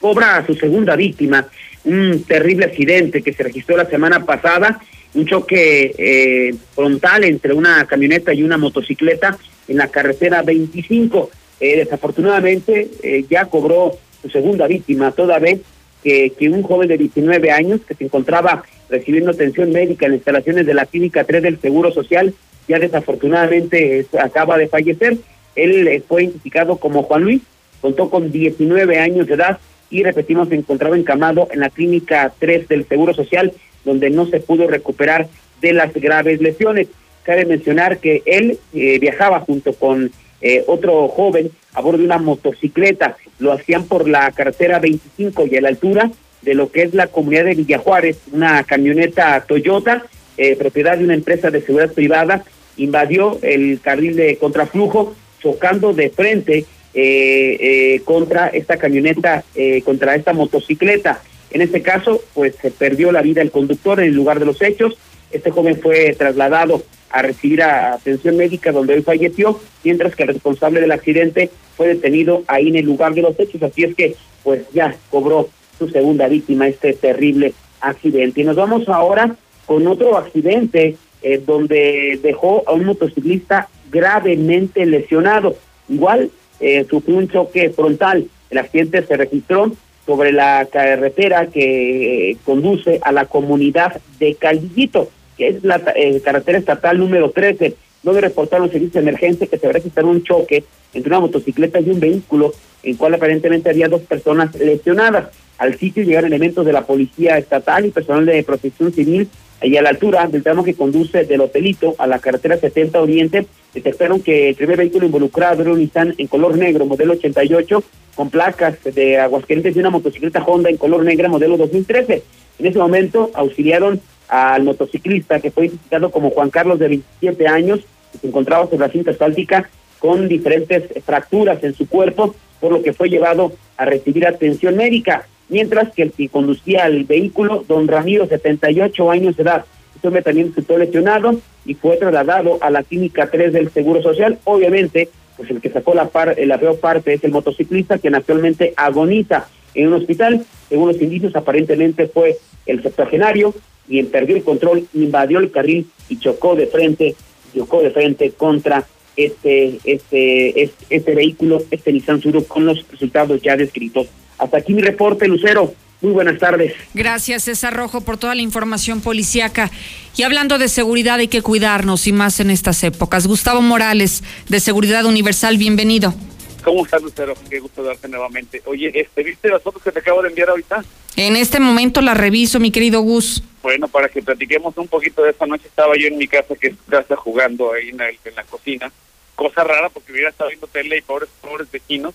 cobra a su segunda víctima un terrible accidente que se registró la semana pasada, un choque eh, frontal entre una camioneta y una motocicleta en la carretera 25. Eh, desafortunadamente eh, ya cobró su segunda víctima, toda vez que, que, un joven de 19 años que se encontraba recibiendo atención médica en instalaciones de la Clínica 3 del Seguro Social ya desafortunadamente acaba de fallecer. Él fue identificado como Juan Luis, contó con 19 años de edad y repetimos, se encontraba encamado en la Clínica 3 del Seguro Social, donde no se pudo recuperar de las graves lesiones. Cabe mencionar que él eh, viajaba junto con eh, otro joven a bordo de una motocicleta. Lo hacían por la carretera 25 y a la altura de lo que es la comunidad de Villajuárez, una camioneta Toyota, eh, propiedad de una empresa de seguridad privada, invadió el carril de contraflujo, chocando de frente eh, eh, contra esta camioneta, eh, contra esta motocicleta. En este caso, pues se perdió la vida el conductor en el lugar de los hechos. Este joven fue trasladado a recibir atención médica donde hoy falleció, mientras que el responsable del accidente fue detenido ahí en el lugar de los hechos. Así es que, pues ya cobró su segunda víctima este terrible accidente. Y nos vamos ahora con otro accidente eh, donde dejó a un motociclista gravemente lesionado. Igual eh, sufrió un choque frontal. El accidente se registró sobre la carretera que eh, conduce a la comunidad de Caldillito, que es la eh, carretera estatal número 13, donde reportaron servicios de emergencia que se registró un choque entre una motocicleta y un vehículo, en cual aparentemente había dos personas lesionadas. Al sitio llegaron elementos de la policía estatal y personal de protección civil y a la altura del tramo que conduce del Hotelito a la carretera 70 Oriente, detectaron que el primer vehículo involucrado era un Nissan en color negro, modelo 88, con placas de Aguascalientes y una motocicleta Honda en color negra, modelo 2013. En ese momento auxiliaron al motociclista que fue identificado como Juan Carlos de 27 años, que se encontraba sobre la cinta asfáltica con diferentes fracturas en su cuerpo, por lo que fue llevado a recibir atención médica, mientras que el que conducía el vehículo, don Ramiro, 78 años de edad, este hombre también resultó lesionado y fue trasladado a la clínica 3 del Seguro Social. Obviamente, pues el que sacó la, par, la peor parte es el motociclista, quien actualmente agoniza en un hospital. Según los indicios, aparentemente fue el septuagenario, quien perdió el control, invadió el carril y chocó de frente, chocó de frente contra este, este, este, este vehículo, este Nissan Suro, con los resultados ya descritos. Hasta aquí mi reporte, Lucero. Muy buenas tardes. Gracias, César Rojo, por toda la información policíaca. Y hablando de seguridad, hay que cuidarnos y más en estas épocas. Gustavo Morales, de Seguridad Universal, bienvenido. ¿Cómo estás, Lucero? Qué gusto darte nuevamente. Oye, este, ¿viste las fotos que te acabo de enviar ahorita? En este momento la reviso, mi querido Gus. Bueno, para que platiquemos un poquito de esta noche, estaba yo en mi casa, que es casa, jugando ahí en, el, en la cocina. Cosa rara, porque hubiera estado viendo tele y pobres, pobres vecinos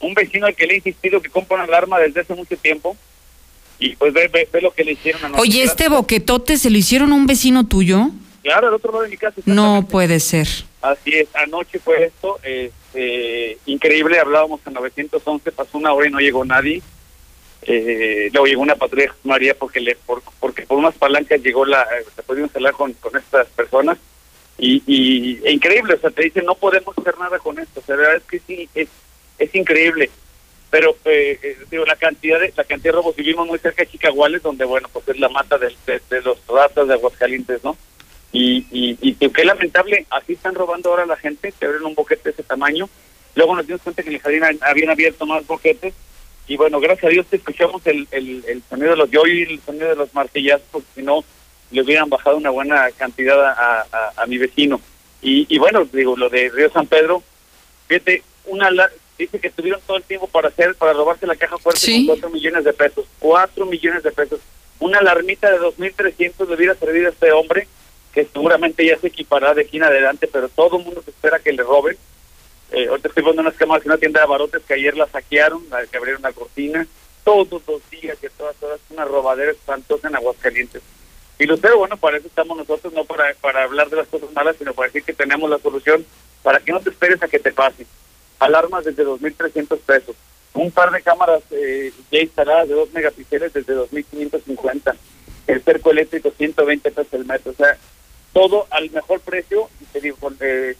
un vecino al que le he insistido que compra una alarma desde hace mucho tiempo y pues ve, ve, lo que le hicieron a Oye, ¿este boquetote se lo hicieron a un vecino tuyo? Claro, al otro lado de mi casa. No puede ser. Así es, anoche fue esto, este, increíble, hablábamos en 911, pasó una hora y no llegó nadie. Eh, luego llegó una patrulla María porque le por, porque por unas palancas llegó la se pudo instalar con, con estas personas y, e increíble o sea te dicen no podemos hacer nada con esto la verdad es que sí es es increíble. Pero eh, eh, digo, la cantidad de la cantidad de robos vivimos muy cerca de Chicaguales, donde bueno, pues es la mata de, de, los ratas de Aguascalientes, ¿no? Y, qué lamentable, así están robando ahora a la gente, que abren un boquete de ese tamaño. Luego nos dimos cuenta que en el jardín habían abierto más boquetes. Y bueno, gracias a Dios te escuchamos el, el, el sonido de los yo y el sonido de los martillazos, porque si no le hubieran bajado una buena cantidad a, a, a mi vecino. Y, y bueno, digo, lo de Río San Pedro, fíjate, una dice que estuvieron todo el tiempo para hacer, para robarse la caja fuerte con cuatro millones de pesos. Cuatro millones de pesos. Una alarmita de 2.300 le hubiera servido a este hombre, que seguramente ya se equipará de aquí en adelante, pero todo el mundo se espera que le roben. Eh, ahorita estoy viendo unas cámaras en una tienda de barotes que ayer la saquearon, la que abrieron la cortina. Todos los días, que todas horas, una robadera espantosa en Aguascalientes. Y Lucero, bueno, para eso estamos nosotros, no para, para hablar de las cosas malas, sino para decir que tenemos la solución para que no te esperes a que te pase alarmas desde 2.300 pesos, un par de cámaras eh, ya instaladas de 2 megapíxeles desde 2.550, el cerco eléctrico 120 pesos el metro, o sea, todo al mejor precio, y te digo, eh,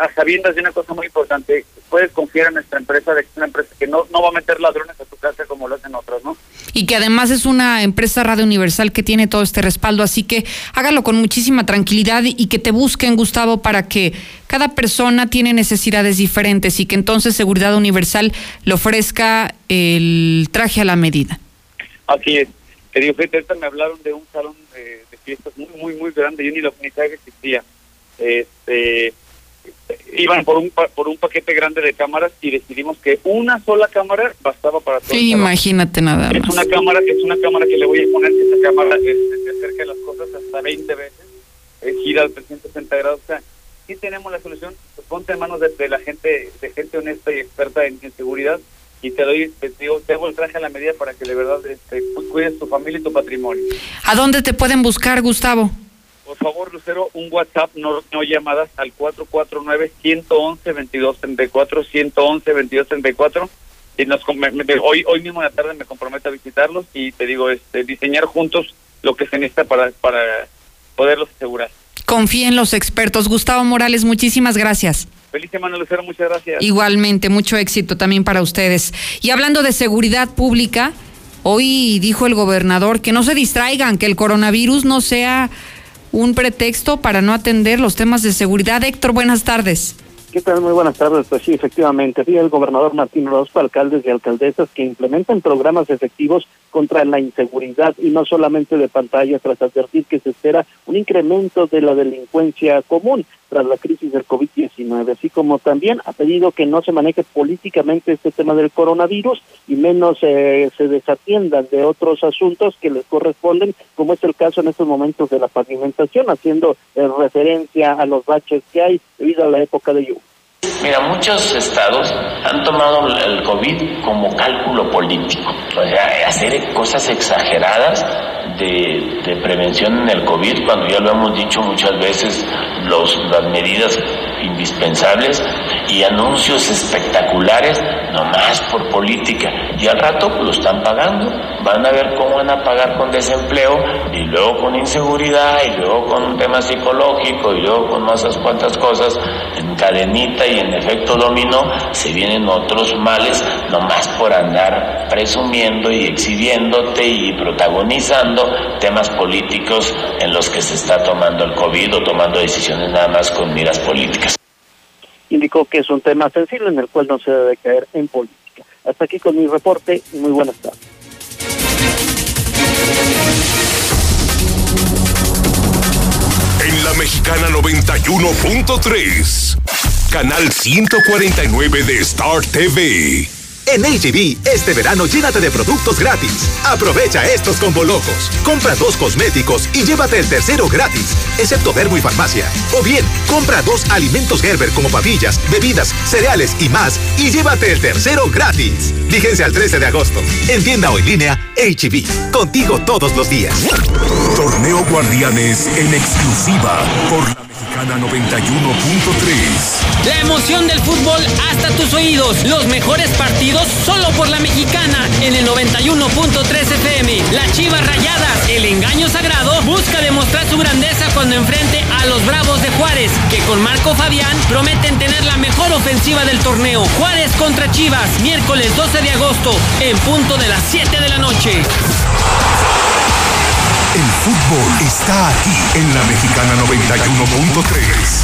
a sabiendas de una cosa muy importante, puedes confiar en nuestra empresa, de que es una empresa que no, no va a meter ladrones a tu casa como lo hacen otras, ¿no? Y que además es una empresa Radio Universal que tiene todo este respaldo, así que hágalo con muchísima tranquilidad y que te busquen, Gustavo, para que cada persona tiene necesidades diferentes y que entonces Seguridad Universal le ofrezca el traje a la medida. Así es. Querido me hablaron de un salón de, fiestas muy, muy, muy grande, yo ni lo ni sabía que existía. Este, iban por un por un paquete grande de cámaras y decidimos que una sola cámara bastaba para todo. Sí, imagínate nada es una cámara es una cámara que le voy a poner que esa cámara se acerca las cosas hasta 20 veces, es gira al 360 grados, o sea, sí tenemos la solución, pues ponte en manos de, la gente de gente honesta y experta en, seguridad y te doy, te digo, te hago el traje a la medida para que de verdad este, cuides tu familia y tu patrimonio. ¿A dónde te pueden buscar, Gustavo? Por favor, Lucero, un WhatsApp, no, no llamadas al 449-111-2234, 111-2234. Y nos, hoy, hoy mismo en la tarde me comprometo a visitarlos y te digo, este, diseñar juntos lo que se necesita para, para poderlos asegurar. Confía en los expertos. Gustavo Morales, muchísimas gracias. Feliz semana, Lucero, muchas gracias. Igualmente, mucho éxito también para ustedes. Y hablando de seguridad pública, hoy dijo el gobernador que no se distraigan, que el coronavirus no sea un pretexto para no atender los temas de seguridad. Héctor, buenas tardes. ¿Qué tal? Muy buenas tardes. Pues sí, efectivamente, vi el gobernador Martín Orozco, alcaldes y alcaldesas que implementan programas efectivos contra la inseguridad y no solamente de pantalla tras advertir que se espera un incremento de la delincuencia común. tras la crisis del COVID-19, así como también ha pedido que no se maneje políticamente este tema del coronavirus y menos eh, se desatiendan de otros asuntos que les corresponden, como es el caso en estos momentos de la pavimentación, haciendo eh, referencia a los baches que hay debido a la época de lluvia. Mira, muchos estados han tomado el COVID como cálculo político, o sea, hacer cosas exageradas de, prevención en el COVID, cuando ya lo hemos dicho muchas veces, los, las medidas indispensables y anuncios espectaculares, nomás por política. Y al rato pues, lo están pagando, van a ver cómo van a pagar con desempleo y luego con inseguridad y luego con un tema psicológico y luego con más cuantas cosas en cadenita y en efecto dominó, se vienen otros males nomás por andar presumiendo y exhibiéndote y protagonizando temas políticos en los que se está tomando el COVID o tomando decisiones nada más con miras políticas. Indicó que es un tema sensible en el cual no se debe caer en política. Hasta aquí con mi reporte y muy buenas tardes. En la mexicana 91.3, canal 149 de Star TV. En HB, este verano llénate de productos gratis. Aprovecha estos combo locos. Compra dos cosméticos y llévate el tercero gratis, excepto Verbo y Farmacia. O bien, compra dos alimentos Gerber como papillas, bebidas, cereales y más y llévate el tercero gratis. Fíjense al 13 de agosto. En tienda o en línea, HB. Contigo todos los días. Torneo Guardianes en exclusiva por la mexicana 91.3. La emoción del fútbol hasta tus oídos. Los mejores partidos solo por la mexicana en el 91.3 FM. Las Chivas Rayadas, el engaño sagrado, busca demostrar su grandeza cuando enfrente a los Bravos de Juárez, que con Marco Fabián prometen tener la mejor ofensiva del torneo. Juárez contra Chivas, miércoles 12 de agosto, en punto de las 7 de la noche. Fútbol está aquí en la mexicana 91.3.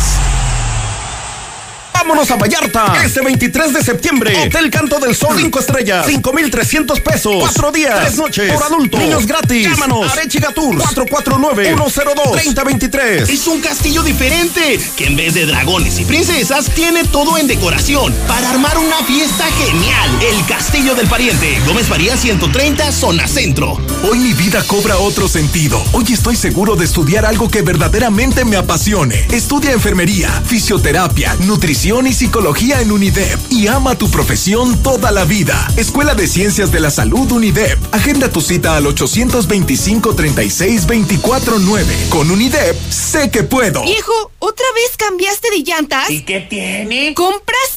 Vámonos a Vallarta. Este 23 de septiembre. Hotel Canto del Sol. 5 estrellas. 5,300 pesos. 4 días. 3 noches. Por adultos. Niños gratis. Llámanos. Arechiga Tours. 449-102-3023. Es un castillo diferente. Que en vez de dragones y princesas, tiene todo en decoración. Para armar una fiesta genial. El Castillo del Pariente. Gómez María 130, zona centro. Hoy mi vida cobra otro sentido. Hoy estoy seguro de estudiar algo que verdaderamente me apasione. Estudia enfermería, fisioterapia, nutrición y psicología en UNIDEP y ama tu profesión toda la vida. Escuela de Ciencias de la Salud UNIDEP. Agenda tu cita al 825-36-249. Con UNIDEP, sé que puedo. Viejo, ¿otra vez cambiaste de llantas? ¿Y qué tiene?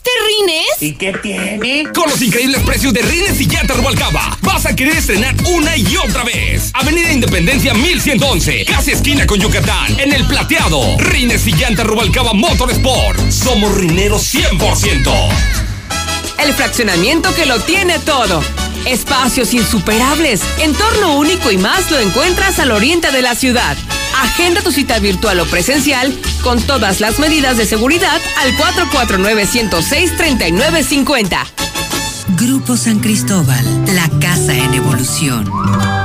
¿Compraste rines? ¿Y qué tiene? Con los increíbles precios de Rines y Llantas Rubalcaba, vas a querer estrenar una y otra vez. Avenida Independencia 1111, casi esquina con Yucatán, en el plateado. Rines y Llantas Rubalcaba Motorsport. Somos rineros 100%. El fraccionamiento que lo tiene todo. Espacios insuperables, entorno único y más lo encuentras al oriente de la ciudad. Agenda tu cita virtual o presencial con todas las medidas de seguridad al 449-106-3950. Grupo San Cristóbal, la casa en evolución.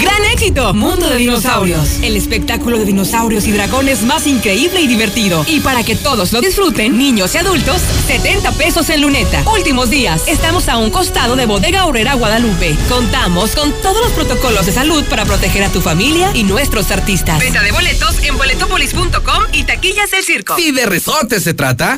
¡Gran éxito! Mundo de Dinosaurios. El espectáculo de dinosaurios y dragones más increíble y divertido. Y para que todos lo disfruten, niños y adultos, 70 pesos en luneta. Últimos días. Estamos a un costado de Bodega Horrera Guadalupe. Contamos con todos los protocolos de salud para proteger a tu familia y nuestros artistas. Venta de boletos en boletopolis.com y taquillas del circo. ¿Y de resorte se trata?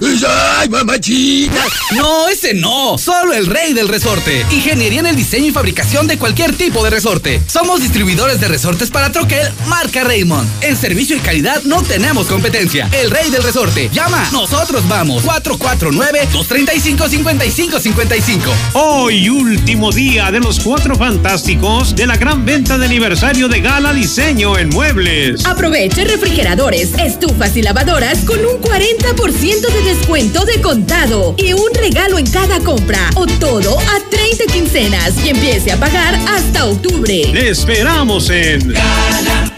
¡Ay, mamachita! No, ese no. Solo el rey del resorte. Ingeniería en el diseño y fabricación de cualquier tipo de resorte. Somos distribuidores de resortes para troquel marca Raymond. En servicio y calidad no tenemos competencia. El rey del resorte. Llama. Nosotros vamos. 449-235-5555. Hoy, último día de los cuatro fantásticos de la gran venta de aniversario de Gala Diseño en Muebles. Aproveche refrigeradores, estufas y lavadoras con un 40% de descuento de contado y un regalo en cada compra o todo a 30 quincenas y empiece a pagar hasta octubre. Le espera esperamos en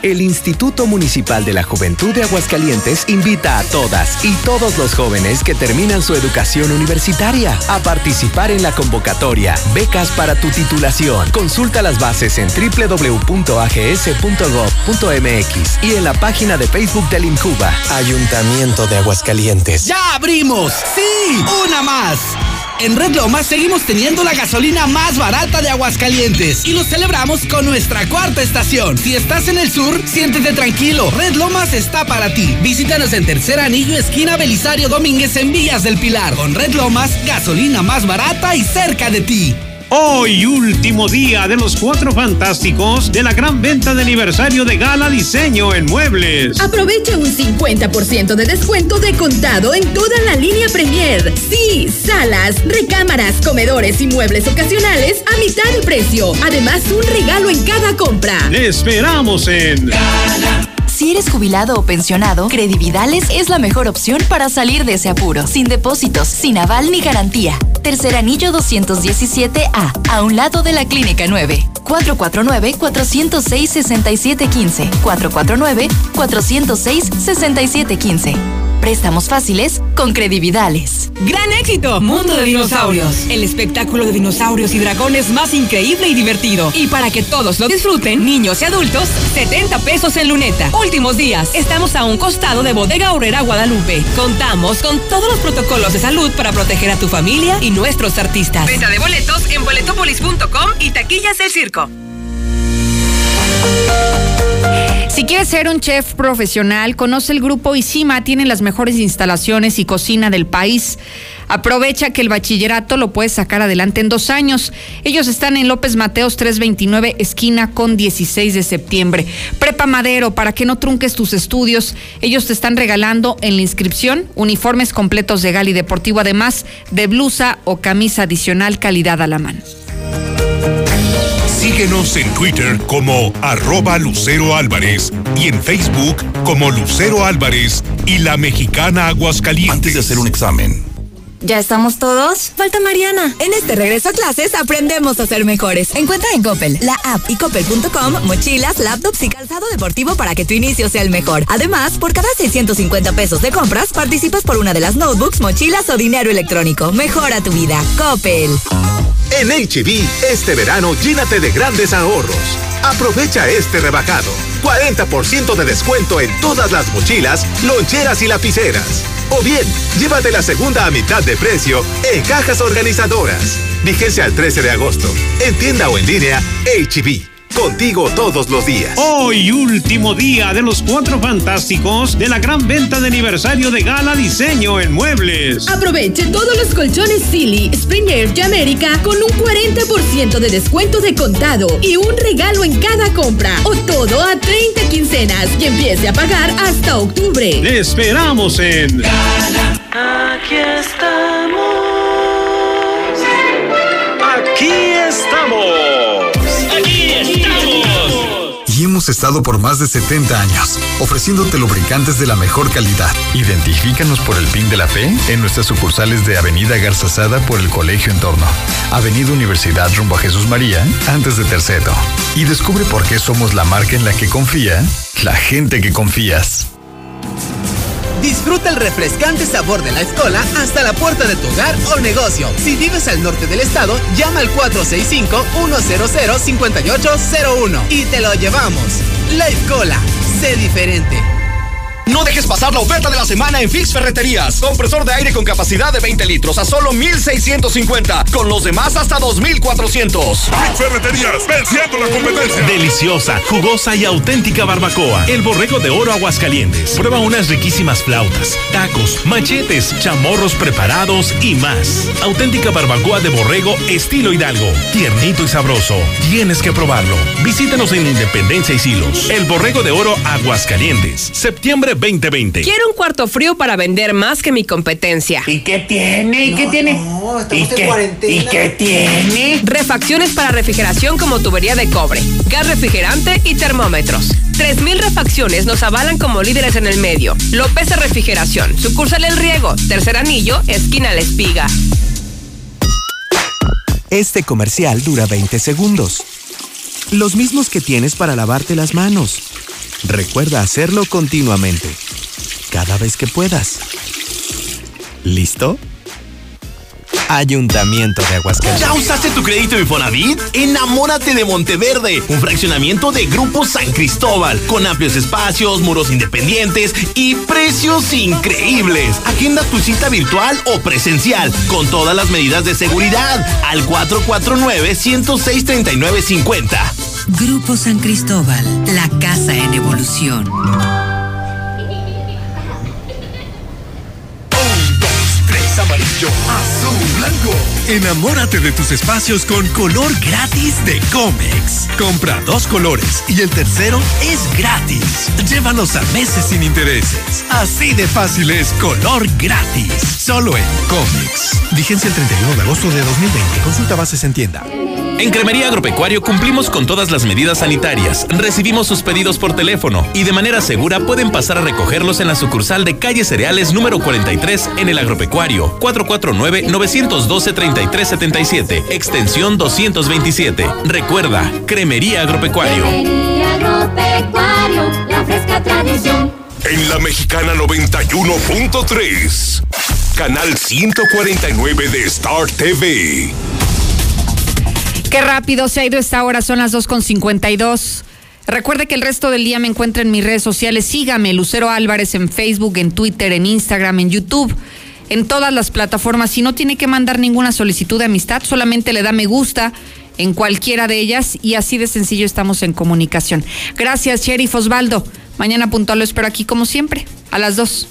El Instituto Municipal de la Juventud de Aguascalientes invita a todas y todos los jóvenes que terminan su educación universitaria a participar en la convocatoria Becas para tu titulación. Consulta las bases en www.ags.gov.mx y en la página de Facebook del INCUBA, Ayuntamiento de Aguascalientes. ¡Ya abrimos! ¡Sí! ¡Una más! En Red Lomas seguimos teniendo la gasolina más barata de Aguascalientes y lo celebramos con nuestra cuarta estación. Si estás en el sur, siéntete tranquilo. Red Lomas está para ti. Visítanos en Tercer Anillo, esquina Belisario Domínguez en Villas del Pilar. Con Red Lomas, gasolina más barata y cerca de ti. Hoy, último día de los cuatro fantásticos de la gran venta de aniversario de Gala Diseño en Muebles. Aprovecha un 50% de descuento de contado en toda la línea Premier. Sí, salas, recámaras, comedores y muebles ocasionales a mitad de precio. Además, un regalo en cada compra. Le esperamos en Si eres jubilado o pensionado, Credividales es la mejor opción para salir de ese apuro. Sin depósitos, sin aval ni garantía. Tercer anillo 217A, a un lado de la Clínica 9. 449-406-6715. 449-406-6715. Préstamos fáciles con Credividales. ¡Gran éxito! Mundo de Dinosaurios. El espectáculo de dinosaurios y dragones más increíble y divertido. Y para que todos lo disfruten, niños y adultos, 70 pesos en luneta. Últimos días. Estamos a un costado de Bodega Horrera Guadalupe. Contamos con todos los protocolos de salud para proteger a tu familia y nuestros artistas. Venta de boletos en boletopolis.com y taquillas del circo. Si quieres ser un chef profesional, conoce el grupo Isima, tienen las mejores instalaciones y cocina del país. Aprovecha que el bachillerato lo puedes sacar adelante en dos años. Ellos están en López Mateos 329, esquina con 16 de septiembre. Prepa Madero, para que no trunques tus estudios. Ellos te están regalando en la inscripción uniformes completos de Gali Deportivo, además de blusa o camisa adicional calidad a la mano. Síguenos en Twitter como arroba Lucero Álvarez y en Facebook como Lucero Álvarez y la mexicana Aguascalientes. Antes de hacer un examen. ¿Ya estamos todos? Falta Mariana. En este regreso a clases aprendemos a ser mejores. Encuentra en Coppel, la app y coppel.com mochilas, laptops y calzado deportivo para que tu inicio sea el mejor. Además, por cada 650 pesos de compras, participas por una de las notebooks, mochilas o dinero electrónico. Mejora tu vida. Coppel. En HB, este verano llénate de grandes ahorros. Aprovecha este rebajado. 40% de descuento en todas las mochilas, loncheras y lapiceras. O bien, llévate la segunda a mitad de precio en cajas organizadoras. Vigencia al 13 de agosto. En tienda o en línea, HB. Contigo todos los días. Hoy, último día de los cuatro fantásticos de la gran venta de aniversario de Gala Diseño en Muebles. Aproveche todos los colchones Silly, Springer y América con un 40% de descuento de contado y un regalo en cada compra. O todo a 30 quincenas y empiece a pagar hasta octubre. Le esperamos en Aquí estamos. Aquí estamos. Hemos estado por más de 70 años, ofreciéndote lubricantes de la mejor calidad. Identifícanos por el PIN de la fe en nuestras sucursales de Avenida Garzazada por el Colegio Entorno, Avenida Universidad rumbo a Jesús María, antes de Terceto. Y descubre por qué somos la marca en la que confía la gente que confías. Disfruta el refrescante sabor de la escola hasta la puerta de tu hogar o negocio. Si vives al norte del estado, llama al 465-100-5801 y te lo llevamos. La escola, sé diferente. No dejes pasar la oferta de la semana en Fix Ferreterías. Compresor de aire con capacidad de 20 litros a solo 1,650. Con los demás hasta 2,400. Fix Ferreterías, venciendo la competencia. Deliciosa, jugosa y auténtica barbacoa. El borrego de oro Aguascalientes. Prueba unas riquísimas flautas, tacos, machetes, chamorros preparados y más. Auténtica barbacoa de borrego estilo Hidalgo. Tiernito y sabroso. Tienes que probarlo. Visítanos en Independencia y Silos. El borrego de oro Aguascalientes. Septiembre 2020. Quiero un cuarto frío para vender más que mi competencia. ¿Y qué tiene? ¿Y qué tiene? ¿Y qué, ¿Y qué tiene? Refacciones para refrigeración como tubería de cobre, gas refrigerante y termómetros. 3.000 refacciones nos avalan como líderes en el medio. López de Refrigeración, sucursal El Riego, tercer anillo, esquina La Espiga. Este comercial dura 20 segundos. los mismos que tienes para lavarte las manos. Recuerda hacerlo continuamente, cada vez que puedas. ¿Listo? Ayuntamiento de Aguascalientes. ¿Ya usaste tu crédito Infonavit? Enamórate de Monteverde, un fraccionamiento de Grupo San Cristóbal, con amplios espacios, muros independientes y precios increíbles. Agenda tu cita virtual o presencial, con todas las medidas de seguridad, al 449-106-3950. Grupo San Cristóbal, la casa en evolución. Enamórate de tus espacios con color gratis de Comex. Compra dos colores y el tercero es gratis. Llévalos a meses sin intereses. Así de fácil es color gratis. Solo en Comex. Vigencia el 31 de agosto de 2020. Consulta bases en tienda. En Cremería Agropecuario cumplimos con todas las medidas sanitarias. Recibimos sus pedidos por teléfono y de manera segura pueden pasar a recogerlos en la sucursal de calle Cereales número 43 en el Agropecuario 449-912-3377, extensión 227. Recuerda, Cremería Agropecuario. Agropecuario, la fresca tradición. En la Mexicana 91.3, canal 149 de Star TV. Qué rápido se ha ido esta hora, son las 2.52. Recuerde que el resto del día me encuentra en mis redes sociales. Sígame, Lucero Álvarez, en Facebook, en Twitter, en Instagram, en YouTube, en todas las plataformas. Si no tiene que mandar ninguna solicitud de amistad, solamente le da me gusta en cualquiera de ellas y así de sencillo estamos en comunicación. Gracias, Sheriff Osvaldo. Mañana puntual lo espero aquí como siempre, a las 2.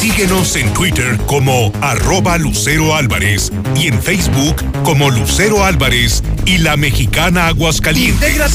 Síguenos en Twitter como arroba Lucero Álvarez y en Facebook como Lucero Álvarez y la Mexicana Aguascalientes.